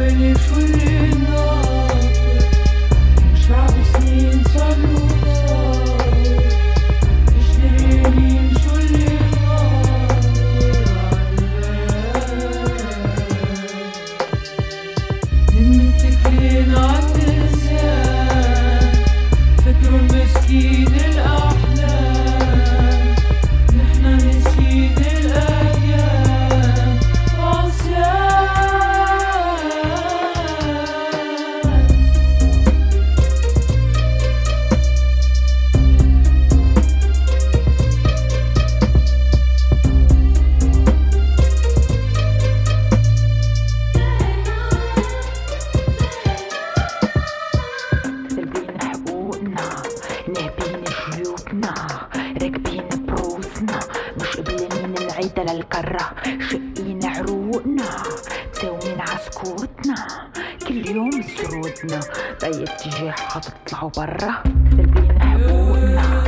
были швыли. على الكرة. شقين عروقنا ساومين عسكوتنا كل يوم سرودنا. بأي اتجاه حتطلعوا برا. سلبين حقوقنا